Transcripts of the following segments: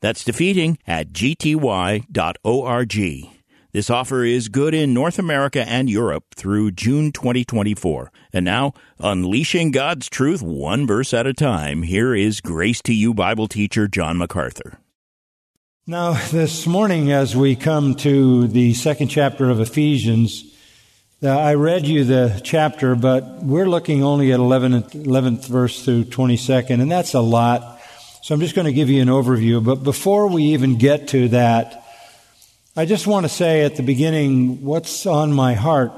That's defeating at gty.org. This offer is good in North America and Europe through June 2024. And now, unleashing God's truth one verse at a time, here is Grace to You Bible teacher John MacArthur. Now, this morning, as we come to the second chapter of Ephesians, uh, I read you the chapter, but we're looking only at 11th, 11th verse through 22nd, and that's a lot. So I'm just going to give you an overview. But before we even get to that, I just want to say at the beginning what's on my heart.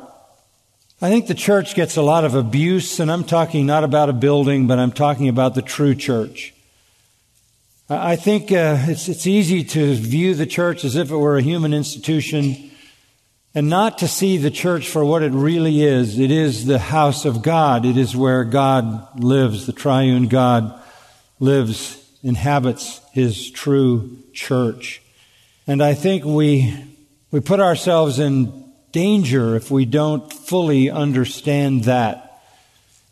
I think the church gets a lot of abuse, and I'm talking not about a building, but I'm talking about the true church. I think uh, it's, it's easy to view the church as if it were a human institution and not to see the church for what it really is. It is the house of God. It is where God lives, the triune God lives inhabits his true church. And I think we, we put ourselves in danger if we don't fully understand that.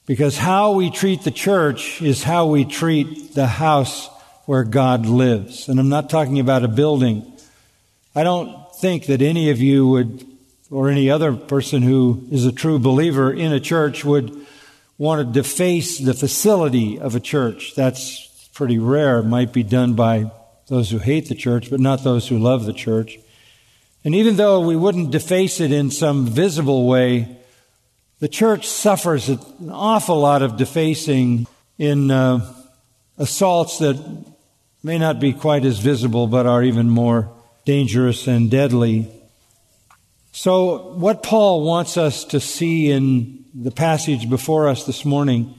Because how we treat the church is how we treat the house where God lives. And I'm not talking about a building. I don't think that any of you would, or any other person who is a true believer in a church would want to deface the facility of a church. That's pretty rare. Might be done by those who hate the church, but not those who love the church. And even though we wouldn't deface it in some visible way, the church suffers an awful lot of defacing in uh, assaults that may not be quite as visible, but are even more dangerous and deadly. So, what Paul wants us to see in the passage before us this morning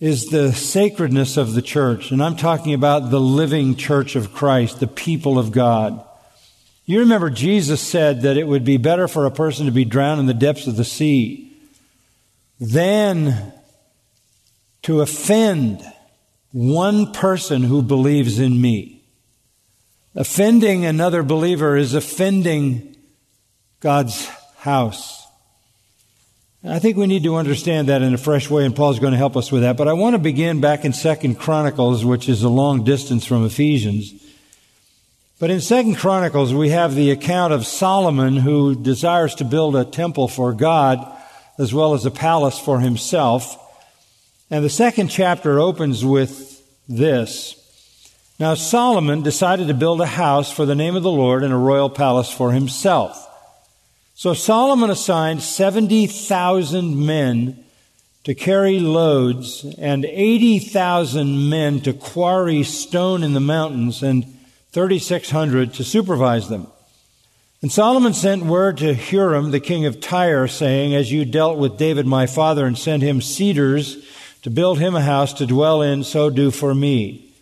is the sacredness of the church. And I'm talking about the living church of Christ, the people of God. You remember Jesus said that it would be better for a person to be drowned in the depths of the sea than to offend one person who believes in me. Offending another believer is offending God's house. I think we need to understand that in a fresh way, and Paul's going to help us with that. But I want to begin back in Second Chronicles, which is a long distance from Ephesians. But in Second Chronicles, we have the account of Solomon who desires to build a temple for God as well as a palace for himself. And the second chapter opens with this. Now Solomon decided to build a house for the name of the Lord and a royal palace for himself. So Solomon assigned 70,000 men to carry loads and 80,000 men to quarry stone in the mountains and 3,600 to supervise them. And Solomon sent word to Huram, the king of Tyre, saying, As you dealt with David my father and sent him cedars to build him a house to dwell in, so do for me.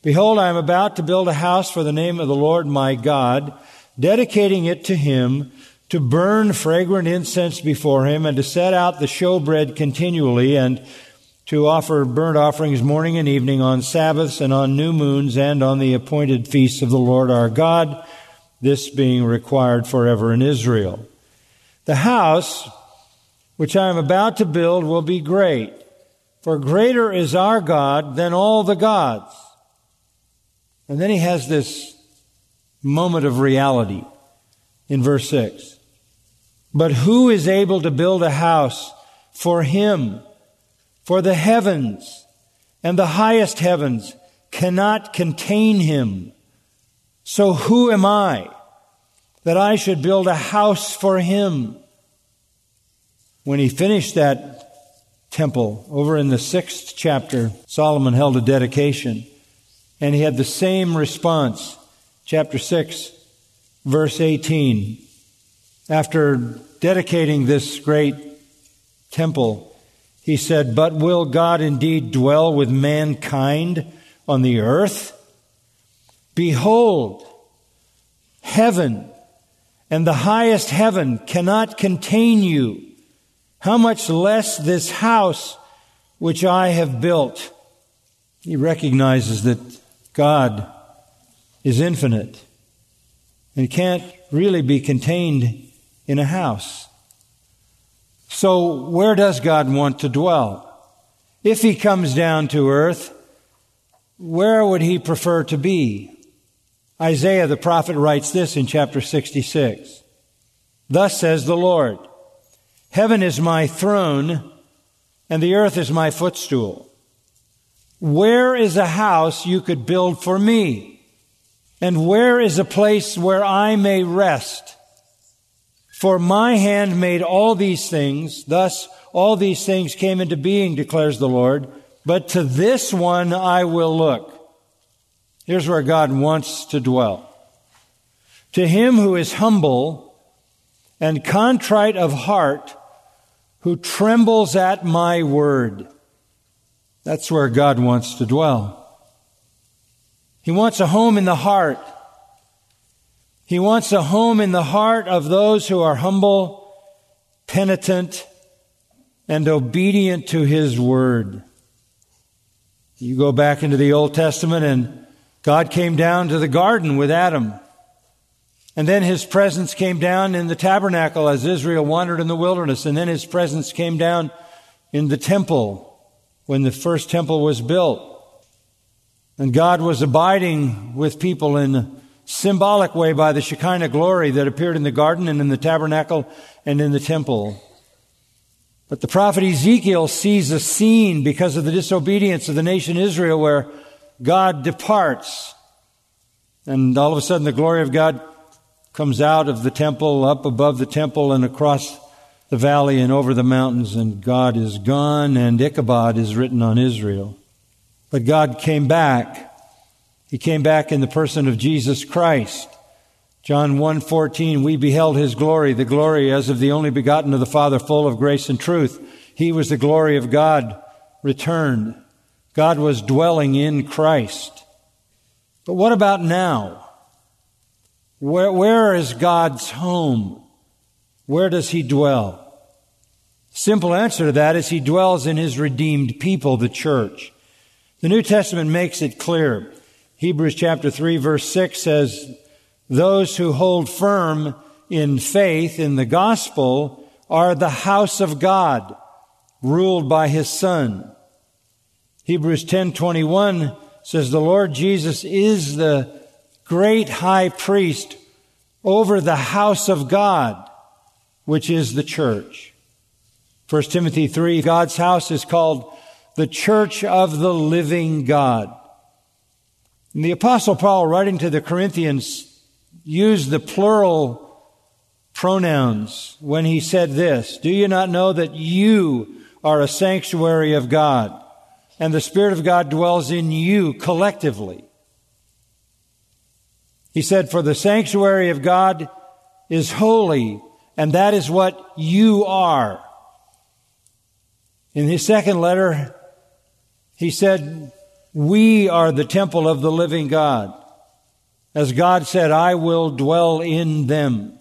Behold, I am about to build a house for the name of the Lord my God, dedicating it to him to burn fragrant incense before him and to set out the showbread continually and to offer burnt offerings morning and evening on Sabbaths and on new moons and on the appointed feasts of the Lord our God, this being required forever in Israel. The house which I am about to build will be great, for greater is our God than all the gods. And then he has this moment of reality in verse 6. But who is able to build a house for him? For the heavens and the highest heavens cannot contain him. So who am I that I should build a house for him? When he finished that temple over in the sixth chapter, Solomon held a dedication and he had the same response. Chapter 6, verse 18. After dedicating this great temple, he said, But will God indeed dwell with mankind on the earth? Behold, heaven and the highest heaven cannot contain you, how much less this house which I have built? He recognizes that God is infinite and can't really be contained in a house. So where does God want to dwell? If he comes down to earth, where would he prefer to be? Isaiah the prophet writes this in chapter 66. Thus says the Lord, Heaven is my throne, and the earth is my footstool. Where is a house you could build for me? And where is a place where I may rest? For my hand made all these things, thus all these things came into being, declares the Lord. But to this one I will look. Here's where God wants to dwell. To him who is humble and contrite of heart, who trembles at my word. That's where God wants to dwell. He wants a home in the heart. He wants a home in the heart of those who are humble, penitent, and obedient to His word. You go back into the Old Testament and God came down to the garden with Adam. And then his presence came down in the tabernacle as Israel wandered in the wilderness. And then his presence came down in the temple when the first temple was built. And God was abiding with people in symbolic way by the Shekinah glory that appeared in the garden and in the tabernacle and in the temple. But the prophet Ezekiel sees a scene because of the disobedience of the nation Israel where God departs. And all of a sudden the glory of God comes out of the temple, up above the temple and across the valley and over the mountains and God is gone and Ichabod is written on Israel. But God came back. He came back in the person of Jesus Christ. John 1:14 we beheld his glory the glory as of the only begotten of the Father full of grace and truth. He was the glory of God returned. God was dwelling in Christ. But what about now? Where, where is God's home? Where does he dwell? Simple answer to that is he dwells in his redeemed people the church. The New Testament makes it clear Hebrews chapter 3 verse 6 says those who hold firm in faith in the gospel are the house of God, ruled by his son. Hebrews 10:21 says the Lord Jesus is the great high priest over the house of God, which is the church. 1 Timothy 3, God's house is called the church of the living God. And the apostle Paul writing to the Corinthians used the plural pronouns when he said this Do you not know that you are a sanctuary of God and the Spirit of God dwells in you collectively? He said, For the sanctuary of God is holy, and that is what you are. In his second letter, he said, We are the temple of the living God. As God said, I will dwell in them.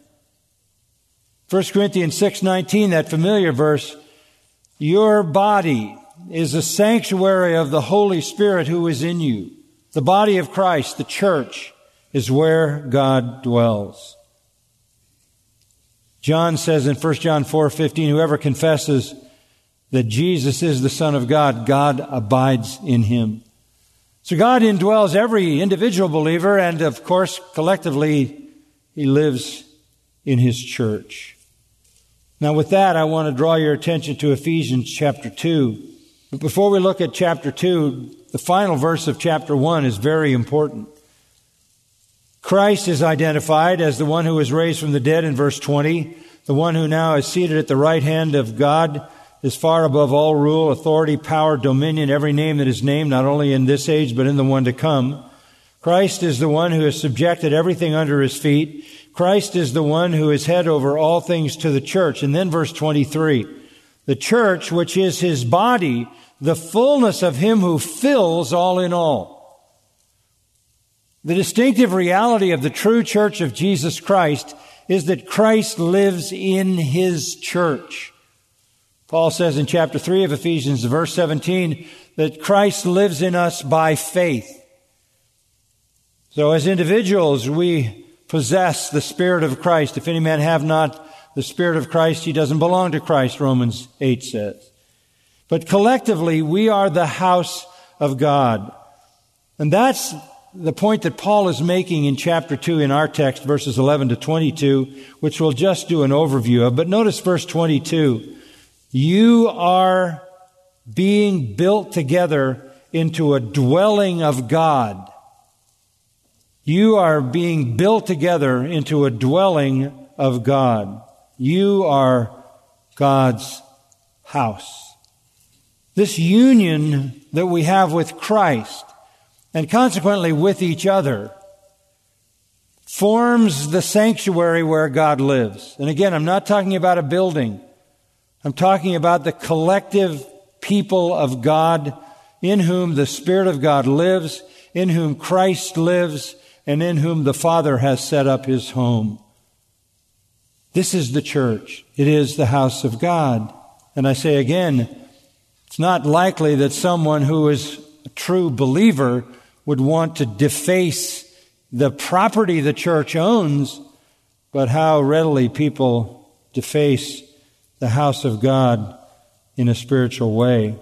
1 Corinthians 6:19, that familiar verse, your body is a sanctuary of the Holy Spirit who is in you. The body of Christ, the church, is where God dwells. John says in 1 John 4:15, whoever confesses that Jesus is the Son of God, God abides in him. So God indwells every individual believer, and of course, collectively, He lives in His church. Now, with that, I want to draw your attention to Ephesians chapter 2. But before we look at chapter 2, the final verse of chapter 1 is very important. Christ is identified as the one who was raised from the dead in verse 20, the one who now is seated at the right hand of God is far above all rule, authority, power, dominion, every name that is named, not only in this age, but in the one to come. Christ is the one who has subjected everything under his feet. Christ is the one who is head over all things to the church. And then verse 23. The church, which is his body, the fullness of him who fills all in all. The distinctive reality of the true church of Jesus Christ is that Christ lives in his church. Paul says in chapter 3 of Ephesians, verse 17, that Christ lives in us by faith. So as individuals, we possess the Spirit of Christ. If any man have not the Spirit of Christ, he doesn't belong to Christ, Romans 8 says. But collectively, we are the house of God. And that's the point that Paul is making in chapter 2 in our text, verses 11 to 22, which we'll just do an overview of. But notice verse 22. You are being built together into a dwelling of God. You are being built together into a dwelling of God. You are God's house. This union that we have with Christ and consequently with each other forms the sanctuary where God lives. And again, I'm not talking about a building. I'm talking about the collective people of God in whom the Spirit of God lives, in whom Christ lives, and in whom the Father has set up his home. This is the church. It is the house of God. And I say again, it's not likely that someone who is a true believer would want to deface the property the church owns, but how readily people deface the house of God in a spiritual way.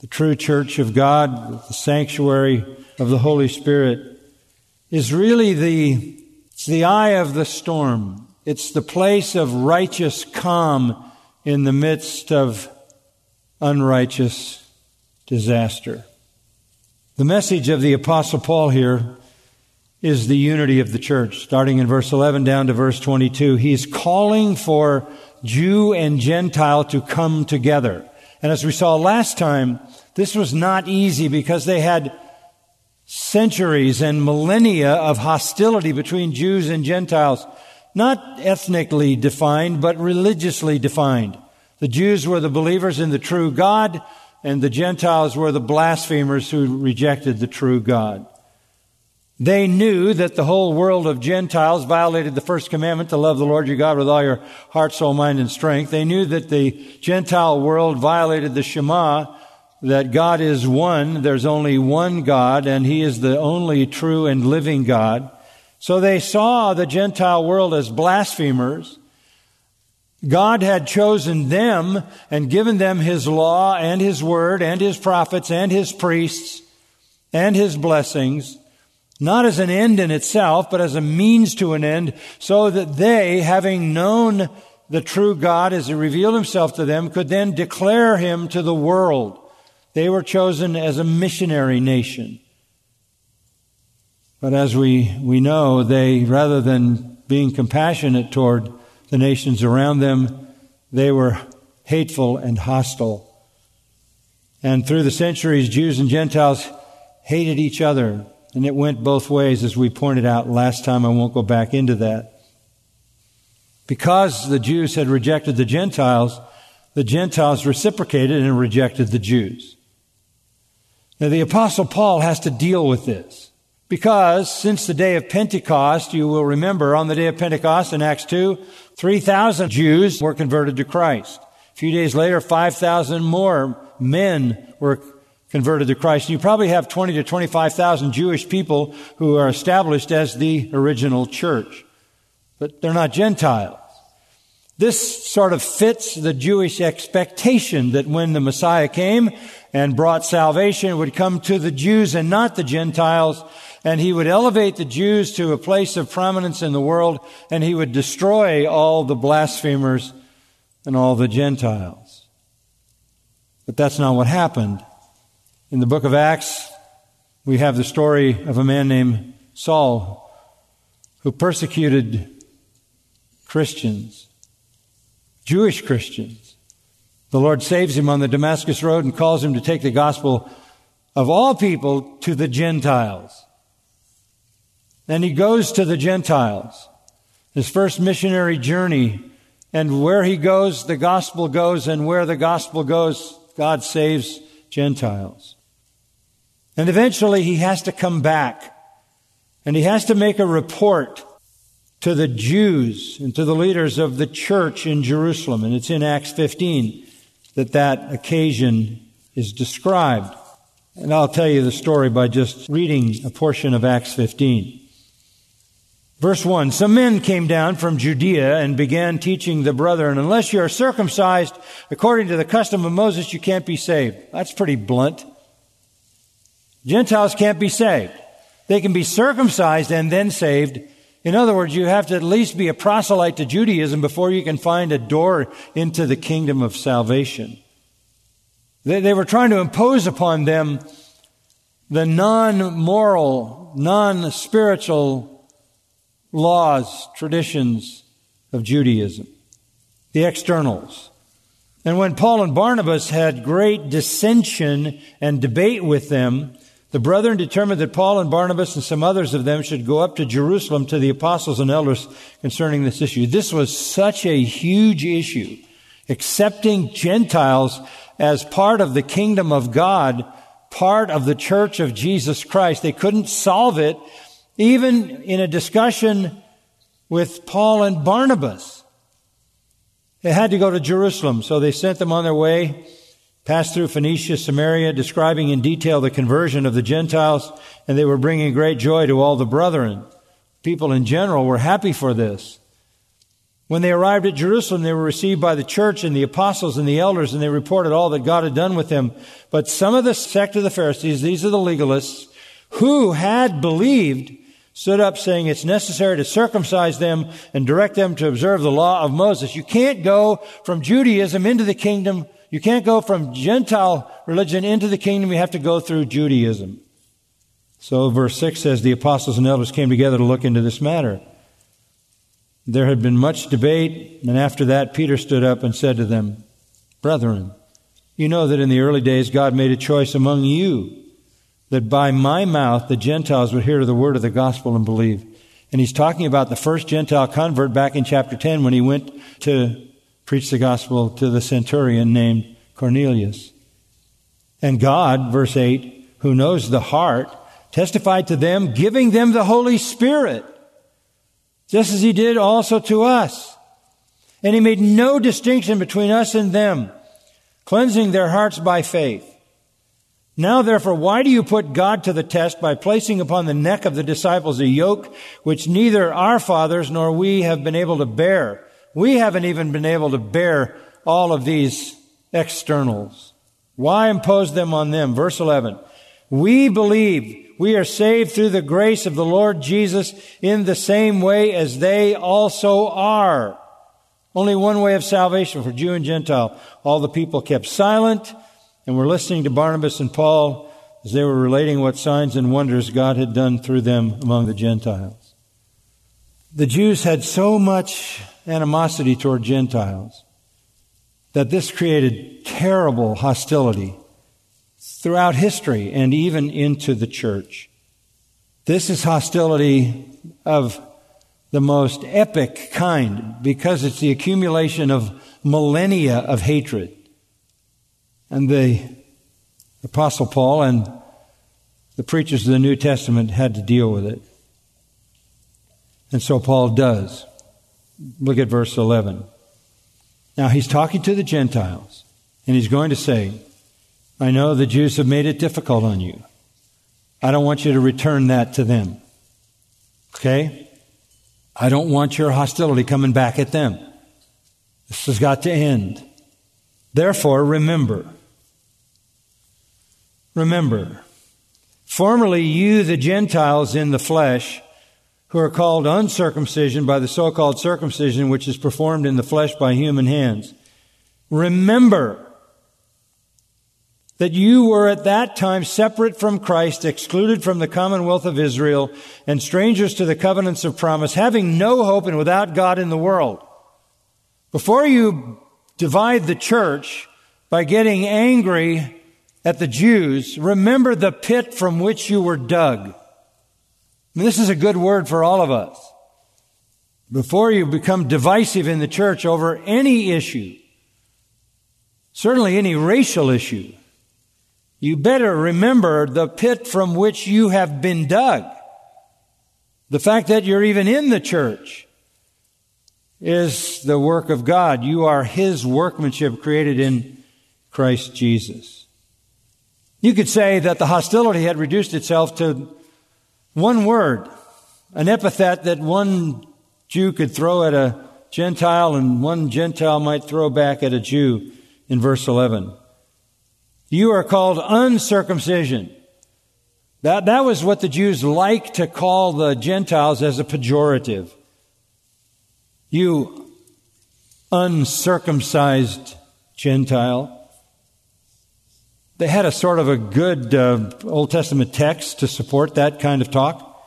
The true church of God, the sanctuary of the Holy Spirit, is really the, it's the eye of the storm. It's the place of righteous calm in the midst of unrighteous disaster. The message of the Apostle Paul here is the unity of the church. Starting in verse 11 down to verse 22, he's calling for Jew and Gentile to come together. And as we saw last time, this was not easy because they had centuries and millennia of hostility between Jews and Gentiles, not ethnically defined, but religiously defined. The Jews were the believers in the true God, and the Gentiles were the blasphemers who rejected the true God. They knew that the whole world of Gentiles violated the first commandment to love the Lord your God with all your heart, soul, mind, and strength. They knew that the Gentile world violated the Shema that God is one, there's only one God, and He is the only true and living God. So they saw the Gentile world as blasphemers. God had chosen them and given them His law and His word and His prophets and His priests and His blessings, not as an end in itself, but as a means to an end, so that they, having known the true God as He revealed Himself to them, could then declare Him to the world. They were chosen as a missionary nation. But as we, we know, they, rather than being compassionate toward the nations around them, they were hateful and hostile. And through the centuries, Jews and Gentiles hated each other. And it went both ways, as we pointed out last time. I won't go back into that. Because the Jews had rejected the Gentiles, the Gentiles reciprocated and rejected the Jews. Now, the Apostle Paul has to deal with this because since the day of Pentecost, you will remember on the day of Pentecost in Acts 2, 3,000 Jews were converted to Christ. A few days later, 5,000 more men were converted to Christ. You probably have 20 to 25,000 Jewish people who are established as the original church. But they're not Gentiles. This sort of fits the Jewish expectation that when the Messiah came and brought salvation, it would come to the Jews and not the Gentiles, and he would elevate the Jews to a place of prominence in the world, and he would destroy all the blasphemers and all the Gentiles. But that's not what happened. In the book of Acts, we have the story of a man named Saul who persecuted Christians. Jewish Christians. The Lord saves him on the Damascus Road and calls him to take the gospel of all people to the Gentiles. Then he goes to the Gentiles. His first missionary journey. And where he goes, the gospel goes, and where the gospel goes, God saves Gentiles. And eventually he has to come back And he has to make a report to the Jews and to the leaders of the church in Jerusalem. And it's in Acts 15 that that occasion is described. And I'll tell you the story by just reading a portion of Acts 15. Verse 1 Some men came down from Judea and began teaching the brethren, unless you are circumcised according to the custom of Moses, you can't be saved. That's pretty blunt. Gentiles can't be saved. They can be circumcised and then saved. In other words, you have to at least be a proselyte to Judaism before you can find a door into the kingdom of salvation. They, they were trying to impose upon them the non-moral, non-spiritual laws, traditions of Judaism. The externals. And when Paul and Barnabas had great dissension and debate with them, the brethren determined that Paul and Barnabas and some others of them should go up to Jerusalem to the apostles and elders concerning this issue. This was such a huge issue. Accepting Gentiles as part of the kingdom of God, part of the church of Jesus Christ. They couldn't solve it even in a discussion with Paul and Barnabas. They had to go to Jerusalem, so they sent them on their way passed through Phoenicia, Samaria, describing in detail the conversion of the Gentiles, and they were bringing great joy to all the brethren. People in general were happy for this. When they arrived at Jerusalem, they were received by the church and the apostles and the elders, and they reported all that God had done with them. But some of the sect of the Pharisees, these are the legalists, who had believed, stood up saying it's necessary to circumcise them and direct them to observe the law of Moses. You can't go from Judaism into the kingdom you can't go from Gentile religion into the kingdom. You have to go through Judaism. So verse 6 says the apostles and elders came together to look into this matter. There had been much debate, and after that, Peter stood up and said to them, Brethren, you know that in the early days God made a choice among you that by my mouth the Gentiles would hear the word of the gospel and believe. And he's talking about the first Gentile convert back in chapter 10 when he went to preached the gospel to the centurion named Cornelius. And God, verse 8, who knows the heart, testified to them, giving them the Holy Spirit, just as he did also to us. And he made no distinction between us and them, cleansing their hearts by faith. Now therefore, why do you put God to the test by placing upon the neck of the disciples a yoke which neither our fathers nor we have been able to bear? We haven't even been able to bear all of these externals. Why impose them on them? Verse 11. We believe we are saved through the grace of the Lord Jesus in the same way as they also are. Only one way of salvation for Jew and Gentile. All the people kept silent and were listening to Barnabas and Paul as they were relating what signs and wonders God had done through them among the Gentiles. The Jews had so much animosity toward Gentiles, that this created terrible hostility throughout history and even into the church. This is hostility of the most epic kind because it's the accumulation of millennia of hatred. And the Apostle Paul and the preachers of the New Testament had to deal with it. And so Paul does. Look at verse 11. Now he's talking to the Gentiles, and he's going to say, I know the Jews have made it difficult on you. I don't want you to return that to them. Okay? I don't want your hostility coming back at them. This has got to end. Therefore, remember. Remember. Formerly, you, the Gentiles in the flesh, who are called uncircumcision by the so called circumcision which is performed in the flesh by human hands. Remember that you were at that time separate from Christ, excluded from the commonwealth of Israel, and strangers to the covenants of promise, having no hope and without God in the world. Before you divide the church by getting angry at the Jews, remember the pit from which you were dug. And this is a good word for all of us. Before you become divisive in the church over any issue, certainly any racial issue, you better remember the pit from which you have been dug. The fact that you're even in the church is the work of God. You are His workmanship created in Christ Jesus. You could say that the hostility had reduced itself to one word, an epithet that one Jew could throw at a Gentile and one Gentile might throw back at a Jew in verse 11. You are called uncircumcision. That, that was what the Jews liked to call the Gentiles as a pejorative. You uncircumcised Gentile. They had a sort of a good uh, Old Testament text to support that kind of talk.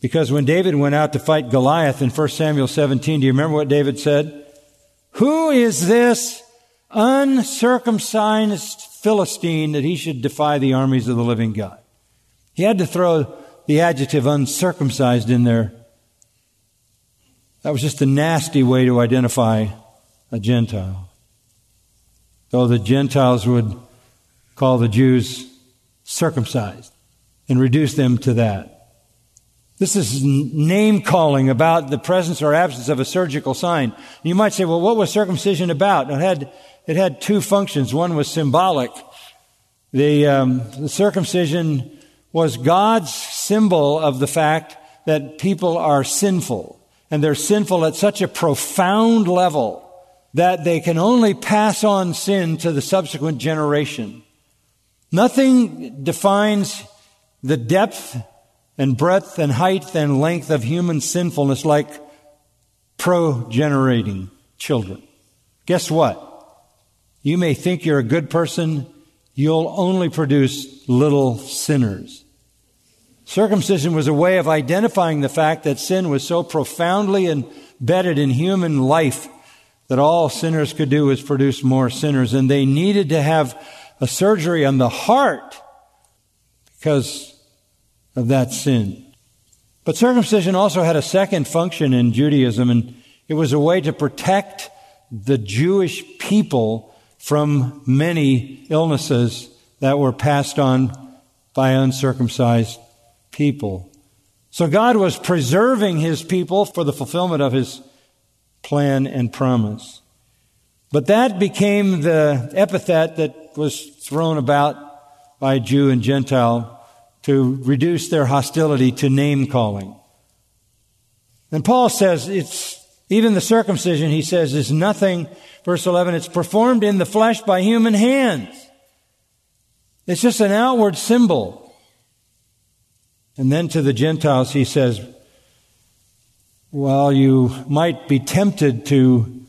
Because when David went out to fight Goliath in 1 Samuel 17, do you remember what David said? Who is this uncircumcised Philistine that he should defy the armies of the living God? He had to throw the adjective uncircumcised in there. That was just a nasty way to identify a Gentile. Though the Gentiles would call the Jews circumcised and reduce them to that. This is name calling about the presence or absence of a surgical sign. You might say, well, what was circumcision about? It had, it had two functions. One was symbolic. The, um, the circumcision was God's symbol of the fact that people are sinful. And they're sinful at such a profound level that they can only pass on sin to the subsequent generation. Nothing defines the depth and breadth and height and length of human sinfulness like progenerating children. Guess what? You may think you're a good person, you'll only produce little sinners. Circumcision was a way of identifying the fact that sin was so profoundly embedded in human life that all sinners could do was produce more sinners, and they needed to have a surgery on the heart because of that sin. But circumcision also had a second function in Judaism, and it was a way to protect the Jewish people from many illnesses that were passed on by uncircumcised people. So God was preserving his people for the fulfillment of his plan and promise. But that became the epithet that was thrown about by Jew and Gentile to reduce their hostility to name calling. And Paul says it's even the circumcision, he says, is nothing, verse 11, it's performed in the flesh by human hands. It's just an outward symbol. And then to the Gentiles, he says, well, you might be tempted to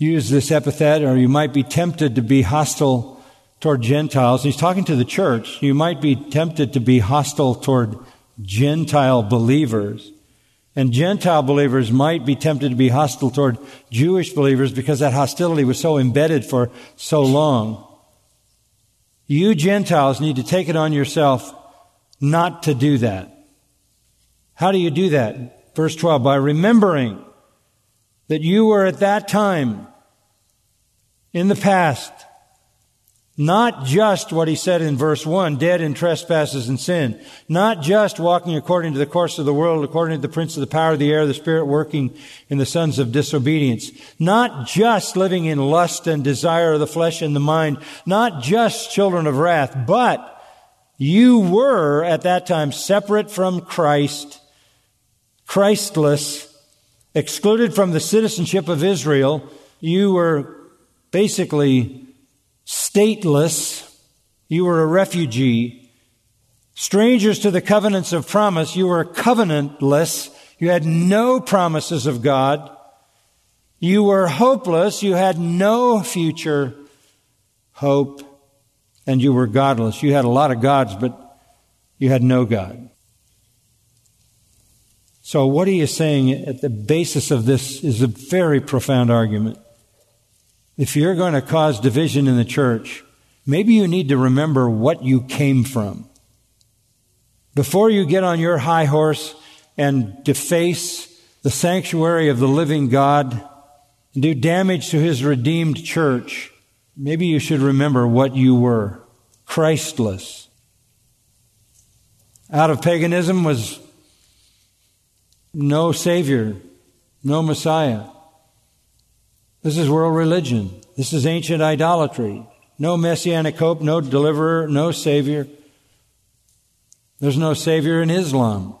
use this epithet, or you might be tempted to be hostile toward Gentiles. He's talking to the church. You might be tempted to be hostile toward Gentile believers. And Gentile believers might be tempted to be hostile toward Jewish believers because that hostility was so embedded for so long. You Gentiles need to take it on yourself not to do that. How do you do that? Verse 12, by remembering that you were at that time in the past not just what he said in verse 1, dead in trespasses and sin. Not just walking according to the course of the world, according to the prince of the power of the air, the spirit working in the sons of disobedience. Not just living in lust and desire of the flesh and the mind. Not just children of wrath, but you were at that time separate from Christ, Christless, excluded from the citizenship of Israel. You were basically stateless, you were a refugee. Strangers to the covenants of promise, you were covenantless. You had no promises of God. You were hopeless. You had no future hope. And you were godless. You had a lot of gods, but you had no God. So, what he is saying at the basis of this is a very profound argument. If you're going to cause division in the church, maybe you need to remember what you came from. Before you get on your high horse and deface the sanctuary of the living God and do damage to his redeemed church, maybe you should remember what you were Christless. Out of paganism was no Savior, no Messiah. This is world religion. This is ancient idolatry. No messianic hope, no deliverer, no Savior. There's no Savior in Islam.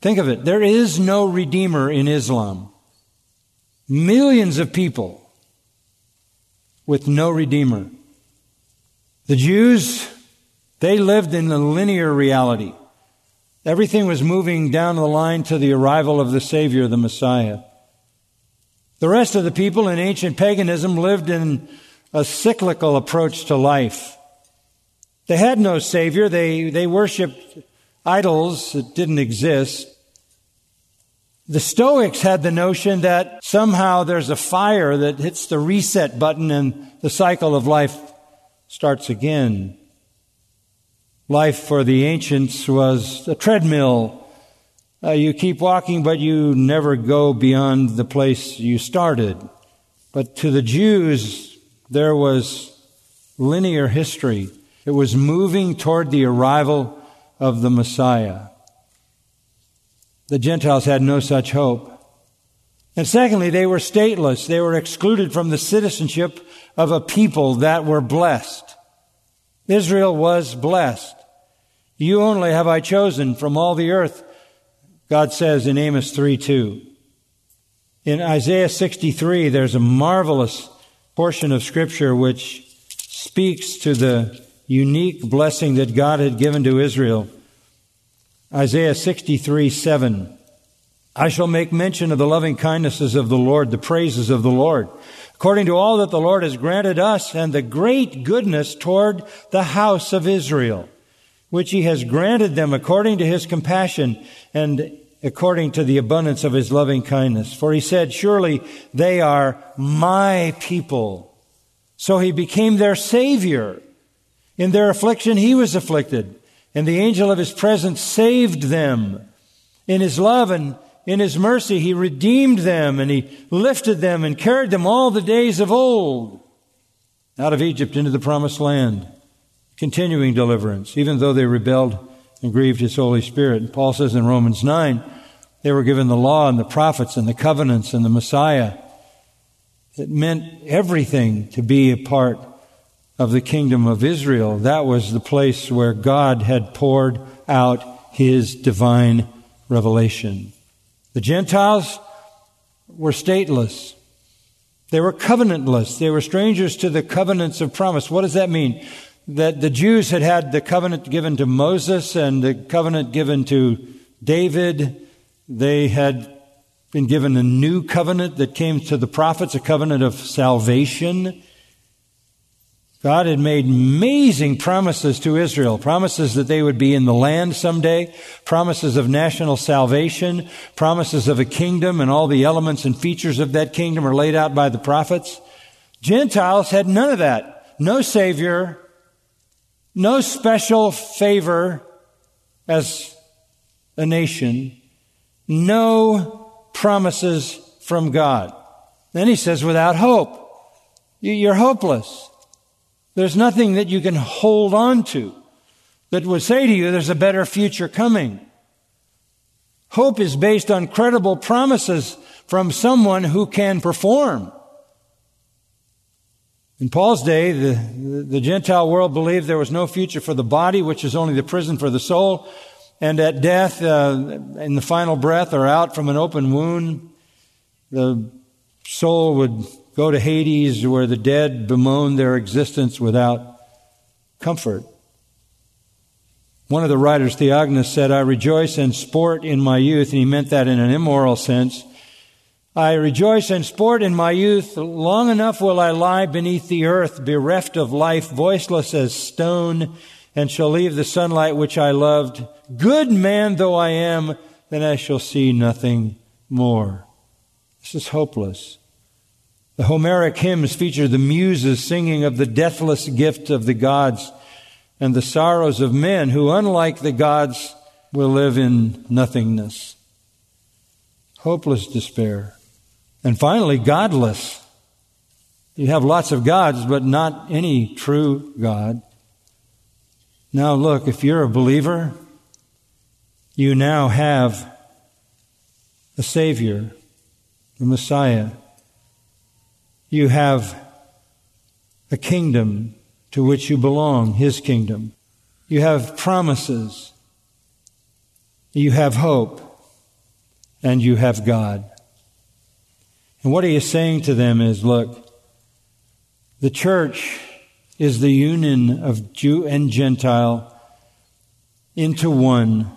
Think of it. There is no Redeemer in Islam. Millions of people with no Redeemer. The Jews, they lived in a linear reality. Everything was moving down the line to the arrival of the Savior, the Messiah. The rest of the people in ancient paganism lived in a cyclical approach to life. They had no Savior. They, they worshiped idols that didn't exist. The Stoics had the notion that somehow there's a fire that hits the reset button and the cycle of life starts again. Life for the ancients was a treadmill. Uh, you keep walking, but you never go beyond the place you started. But to the Jews, there was linear history. It was moving toward the arrival of the Messiah. The Gentiles had no such hope. And secondly, they were stateless. They were excluded from the citizenship of a people that were blessed. Israel was blessed. You only have I chosen from all the earth, God says in Amos 3 2. In Isaiah 63, there's a marvelous portion of scripture which speaks to the unique blessing that God had given to Israel. Isaiah 63 7. I shall make mention of the loving kindnesses of the Lord, the praises of the Lord, according to all that the Lord has granted us and the great goodness toward the house of Israel, which he has granted them according to his compassion and according to the abundance of his loving kindness. For he said, surely they are my people. So he became their savior. In their affliction, he was afflicted, and the angel of his presence saved them. In his love and in his mercy, he redeemed them, and he lifted them and carried them all the days of old out of Egypt into the promised land, continuing deliverance, even though they rebelled and grieved his Holy Spirit. And Paul says in Romans 9, they were given the law and the prophets and the covenants and the Messiah. It meant everything to be a part of the kingdom of Israel. That was the place where God had poured out his divine revelation. The Gentiles were stateless. They were covenantless. They were strangers to the covenants of promise. What does that mean? That the Jews had had the covenant given to Moses and the covenant given to David. They had been given a new covenant that came to the prophets, a covenant of salvation. God had made amazing promises to Israel, promises that they would be in the land someday, promises of national salvation, promises of a kingdom, and all the elements and features of that kingdom are laid out by the prophets. Gentiles had none of that. No Savior, no special favor as a nation, no promises from God. Then he says, without hope. You're hopeless. There's nothing that you can hold on to that would say to you there's a better future coming. Hope is based on credible promises from someone who can perform. In Paul's day, the, the Gentile world believed there was no future for the body, which is only the prison for the soul. And at death, uh, in the final breath or out from an open wound, the soul would go to Hades where the dead bemoan their existence without comfort. One of the writers, Theognis, said, I rejoice and sport in my youth, and he meant that in an immoral sense. I rejoice and sport in my youth. Long enough will I lie beneath the earth, bereft of life, voiceless as stone, and shall leave the sunlight which I loved. Good man though I am, then I shall see nothing more. This is hopeless. The Homeric hymns feature the muses singing of the deathless gift of the gods and the sorrows of men who, unlike the gods, will live in nothingness. Hopeless despair. And finally, godless. You have lots of gods, but not any true God. Now, look, if you're a believer, You now have a Savior, the Messiah. You have a kingdom to which you belong, His kingdom. You have promises. You have hope. And you have God. And what he is saying to them is look, the church is the union of Jew and Gentile into one.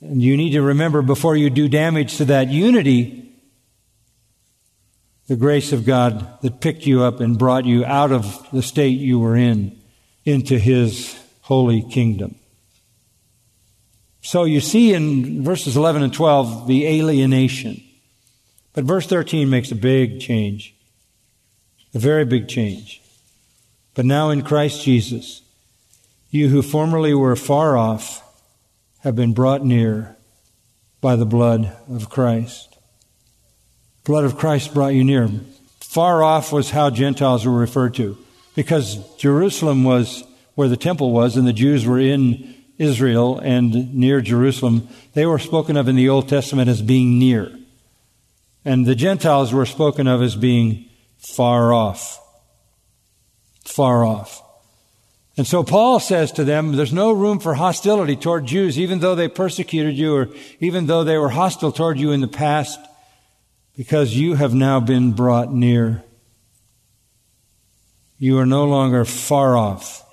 And you need to remember before you do damage to that unity, the grace of God that picked you up and brought you out of the state you were in into His holy kingdom. So you see in verses 11 and 12 the alienation. But verse 13 makes a big change, a very big change. But now in Christ Jesus, you who formerly were far off have been brought near by the blood of Christ. Blood of Christ brought you near. Far off was how Gentiles were referred to because Jerusalem was where the temple was and the Jews were in Israel and near Jerusalem. They were spoken of in the Old Testament as being near. And the Gentiles were spoken of as being far off far off. And so Paul says to them, there's no room for hostility toward Jews, even though they persecuted you or even though they were hostile toward you in the past, because you have now been brought near. You are no longer far off.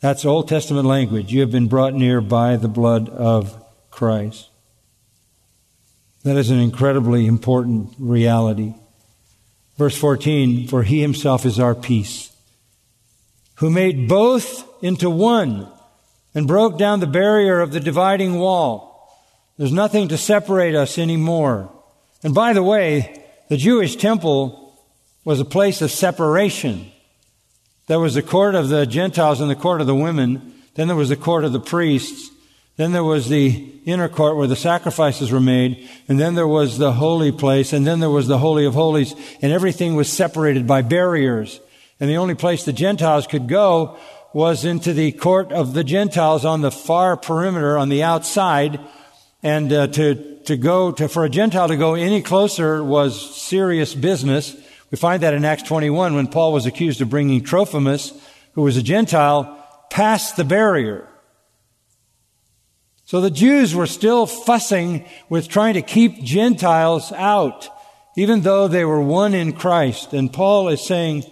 That's Old Testament language. You have been brought near by the blood of Christ. That is an incredibly important reality. Verse 14, for he himself is our peace who made both into one and broke down the barrier of the dividing wall. There's nothing to separate us anymore. And by the way, the Jewish temple was a place of separation. There was the court of the Gentiles and the court of the women. Then there was the court of the priests. Then there was the inner court where the sacrifices were made. And then there was the holy place. And then there was the Holy of Holies. And everything was separated by barriers. And the only place the Gentiles could go was into the court of the Gentiles on the far perimeter on the outside. And uh, to, to go to, for a Gentile to go any closer was serious business. We find that in Acts 21 when Paul was accused of bringing Trophimus, who was a Gentile, past the barrier. So the Jews were still fussing with trying to keep Gentiles out, even though they were one in Christ. And Paul is saying,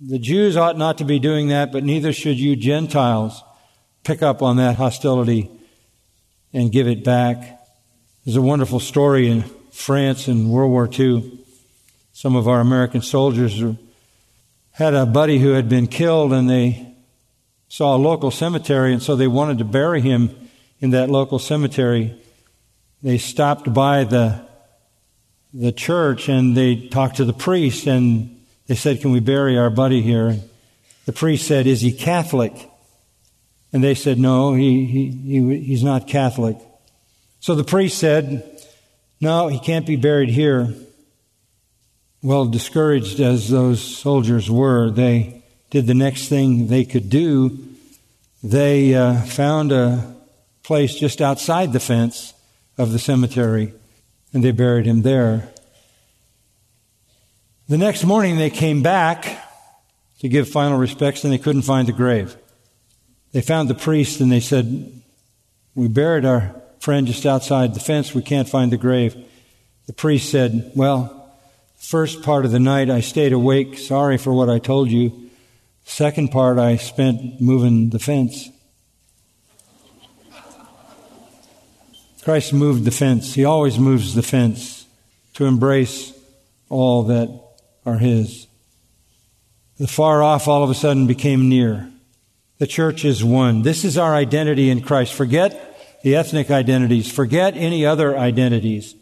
the Jews ought not to be doing that, but neither should you Gentiles pick up on that hostility and give it back. There's a wonderful story in France in World War II. Some of our American soldiers had a buddy who had been killed and they saw a local cemetery and so they wanted to bury him in that local cemetery. They stopped by the the church and they talked to the priest and they said, Can we bury our buddy here? The priest said, Is he Catholic? And they said, No, he, he, he, he's not Catholic. So the priest said, No, he can't be buried here. Well, discouraged as those soldiers were, they did the next thing they could do. They uh, found a place just outside the fence of the cemetery, and they buried him there. The next morning they came back to give final respects and they couldn't find the grave. They found the priest and they said, We buried our friend just outside the fence. We can't find the grave. The priest said, Well, first part of the night I stayed awake. Sorry for what I told you. Second part I spent moving the fence. Christ moved the fence. He always moves the fence to embrace all that are His. The far off all of a sudden became near. The church is one. This is our identity in Christ. Forget the ethnic identities. Forget any other identities.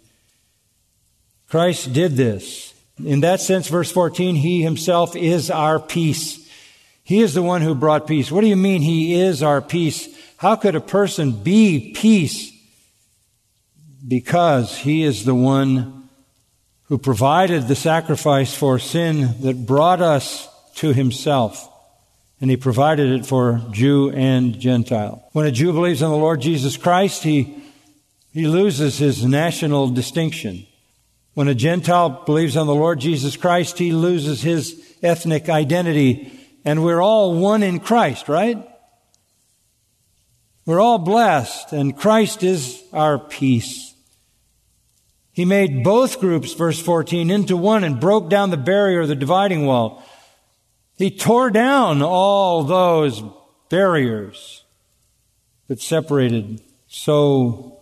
Christ did this. In that sense, verse 14, He Himself is our peace. He is the one who brought peace. What do you mean He is our peace? How could a person be peace? Because He is the one who provided the sacrifice for sin that brought us to himself. and he provided it for Jew and Gentile. When a Jew believes in the Lord Jesus Christ, he, he loses his national distinction. When a Gentile believes on the Lord Jesus Christ, he loses his ethnic identity. And we're all one in Christ, right? We're all blessed, and Christ is our peace. He made both groups, verse 14, into one and broke down the barrier, the dividing wall. He tore down all those barriers that separated, so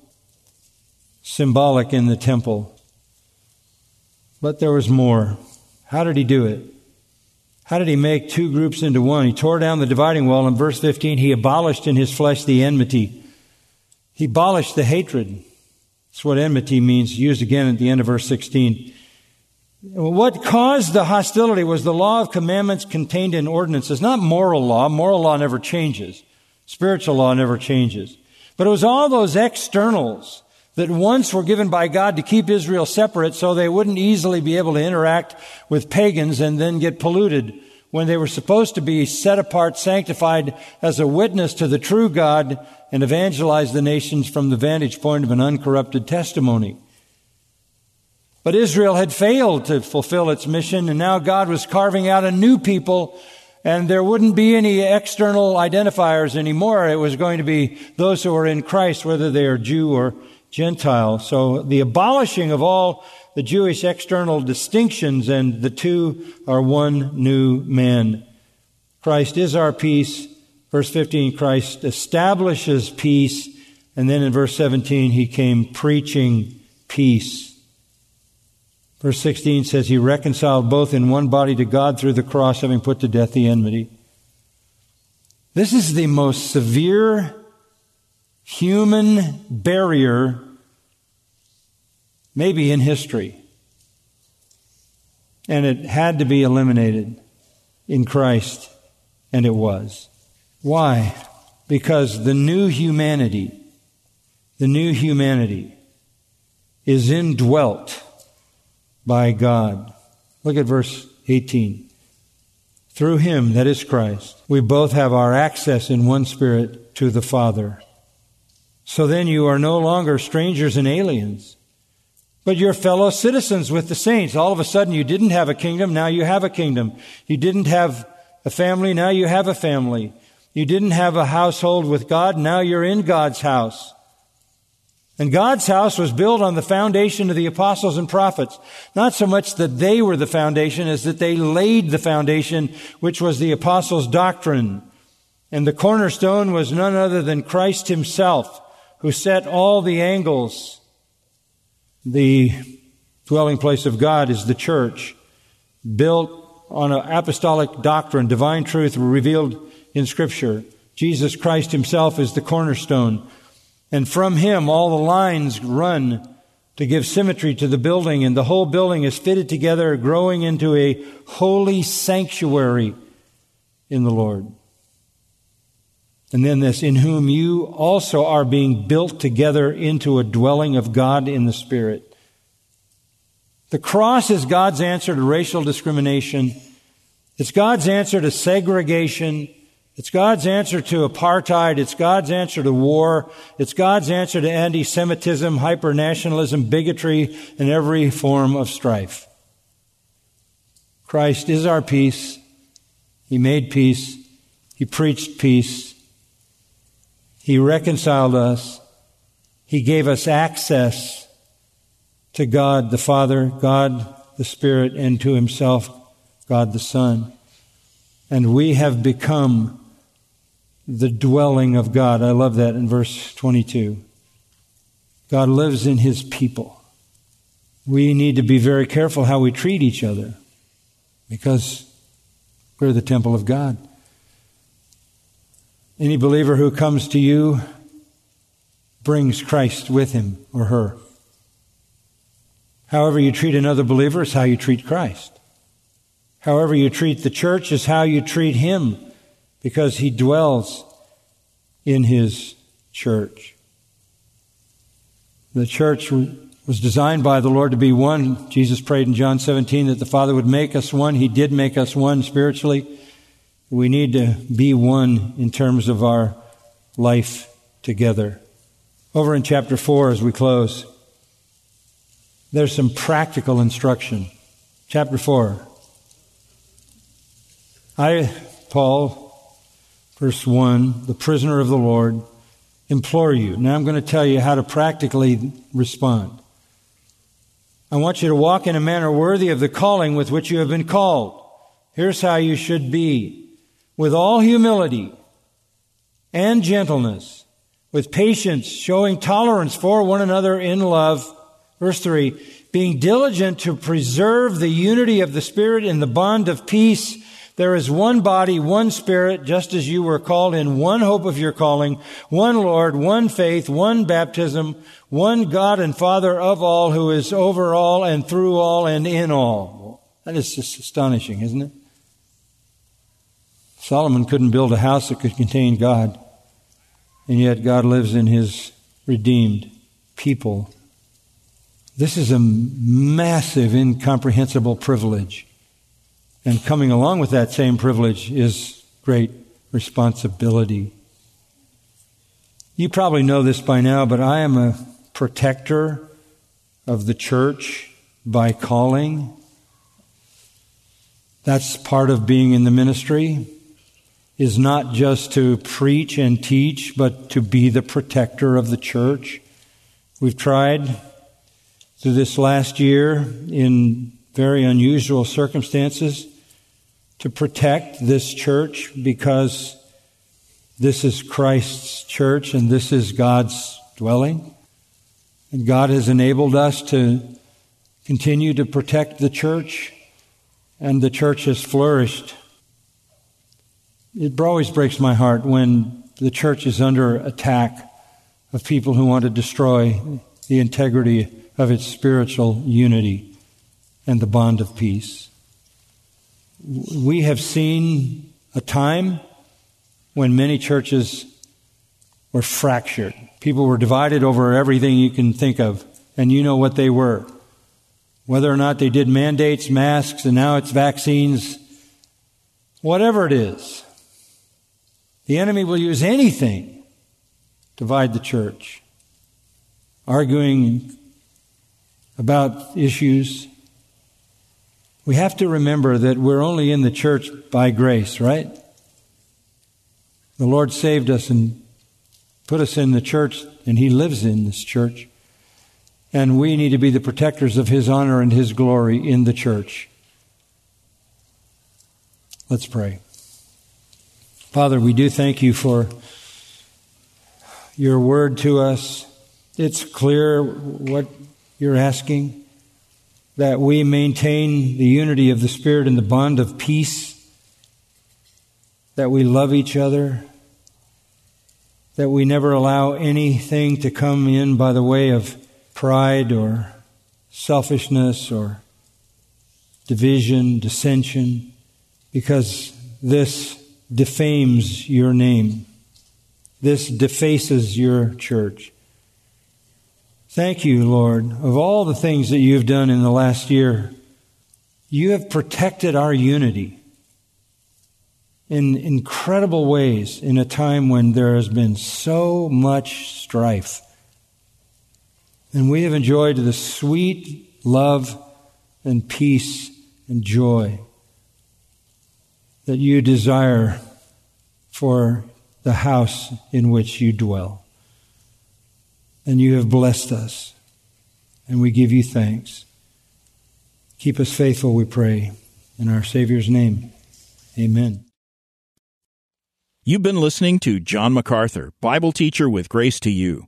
symbolic in the temple. But there was more. How did he do it? How did he make two groups into one? He tore down the dividing wall. In verse 15, he abolished in his flesh the enmity. He abolished the hatred. That's what enmity means, used again at the end of verse 16. What caused the hostility was the law of commandments contained in ordinances, not moral law. Moral law never changes. Spiritual law never changes. But it was all those externals that once were given by God to keep Israel separate so they wouldn't easily be able to interact with pagans and then get polluted when they were supposed to be set apart, sanctified as a witness to the true God and evangelize the nations from the vantage point of an uncorrupted testimony. But Israel had failed to fulfill its mission and now God was carving out a new people and there wouldn't be any external identifiers anymore. It was going to be those who are in Christ, whether they are Jew or Gentile. So the abolishing of all the Jewish external distinctions and the two are one new man. Christ is our peace. Verse 15, Christ establishes peace. And then in verse 17, he came preaching peace. Verse 16 says he reconciled both in one body to God through the cross, having put to death the enmity. This is the most severe human barrier, maybe in history. And it had to be eliminated in Christ, and it was. Why? Because the new humanity, the new humanity is indwelt by God. Look at verse 18. Through him, that is Christ, we both have our access in one spirit to the Father. So then you are no longer strangers and aliens, but you're fellow citizens with the saints. All of a sudden you didn't have a kingdom, now you have a kingdom. You didn't have a family, now you have a family. You didn't have a household with God, now you're in God's house. And God's house was built on the foundation of the apostles and prophets. Not so much that they were the foundation as that they laid the foundation, which was the apostles' doctrine. And the cornerstone was none other than Christ himself who set all the angles. The dwelling place of God is the church, built on an apostolic doctrine, divine truth revealed in Scripture. Jesus Christ Himself is the cornerstone. And from Him, all the lines run to give symmetry to the building, and the whole building is fitted together, growing into a holy sanctuary in the Lord. And then this, in whom you also are being built together into a dwelling of God in the Spirit. The cross is God's answer to racial discrimination. It's God's answer to segregation. It's God's answer to apartheid. It's God's answer to war. It's God's answer to anti-Semitism, hyper-nationalism, bigotry, and every form of strife. Christ is our peace. He made peace. He preached peace. He reconciled us. He gave us access to God the Father, God the Spirit, and to Himself, God the Son. And we have become the dwelling of God. I love that in verse 22. God lives in His people. We need to be very careful how we treat each other because we're the temple of God. Any believer who comes to you brings Christ with him or her. However you treat another believer is how you treat Christ. However you treat the church is how you treat him because he dwells in his church. The church was designed by the Lord to be one. Jesus prayed in John 17 that the Father would make us one. He did make us one spiritually. We need to be one in terms of our life together. Over in chapter 4, as we close, there's some practical instruction. Chapter 4. I, Paul, verse 1, the prisoner of the Lord, implore you. Now I'm going to tell you how to practically respond. I want you to walk in a manner worthy of the calling with which you have been called. Here's how you should be. With all humility and gentleness, with patience, showing tolerance for one another in love. Verse 3 being diligent to preserve the unity of the Spirit in the bond of peace. There is one body, one Spirit, just as you were called in one hope of your calling, one Lord, one faith, one baptism, one God and Father of all, who is over all and through all and in all. That is just astonishing, isn't it? Solomon couldn't build a house that could contain God. And yet God lives in his redeemed people. This is a massive, incomprehensible privilege. And coming along with that same privilege is great responsibility. You probably know this by now, but I am a protector of the church by calling. That's part of being in the ministry is not just to preach and teach, but to be the protector of the church. We've tried through this last year in very unusual circumstances to protect this church because this is Christ's church and this is God's dwelling. And God has enabled us to continue to protect the church, and the church has flourished it always breaks my heart when the church is under attack of people who want to destroy the integrity of its spiritual unity and the bond of peace. We have seen a time when many churches were fractured. People were divided over everything you can think of, and you know what they were. Whether or not they did mandates, masks, and now it's vaccines, whatever it is. The enemy will use anything to divide the church. Arguing about issues. We have to remember that we're only in the church by grace, right? The Lord saved us and put us in the church, and He lives in this church. And we need to be the protectors of His honor and His glory in the church. Let's pray. Father, we do thank you for your word to us. It's clear what you're asking that we maintain the unity of the Spirit and the bond of peace, that we love each other, that we never allow anything to come in by the way of pride or selfishness or division, dissension, because this defames your name. This defaces your church. Thank you, Lord, of all the things that you've done in the last year. You have protected our unity in incredible ways in a time when there has been so much strife. And we have enjoyed the sweet love and peace and joy that you desire for the house in which you dwell. And you have blessed us, and we give you thanks. Keep us faithful, we pray. In our Savior's name, amen. You've been listening to John MacArthur, Bible teacher with Grace to You.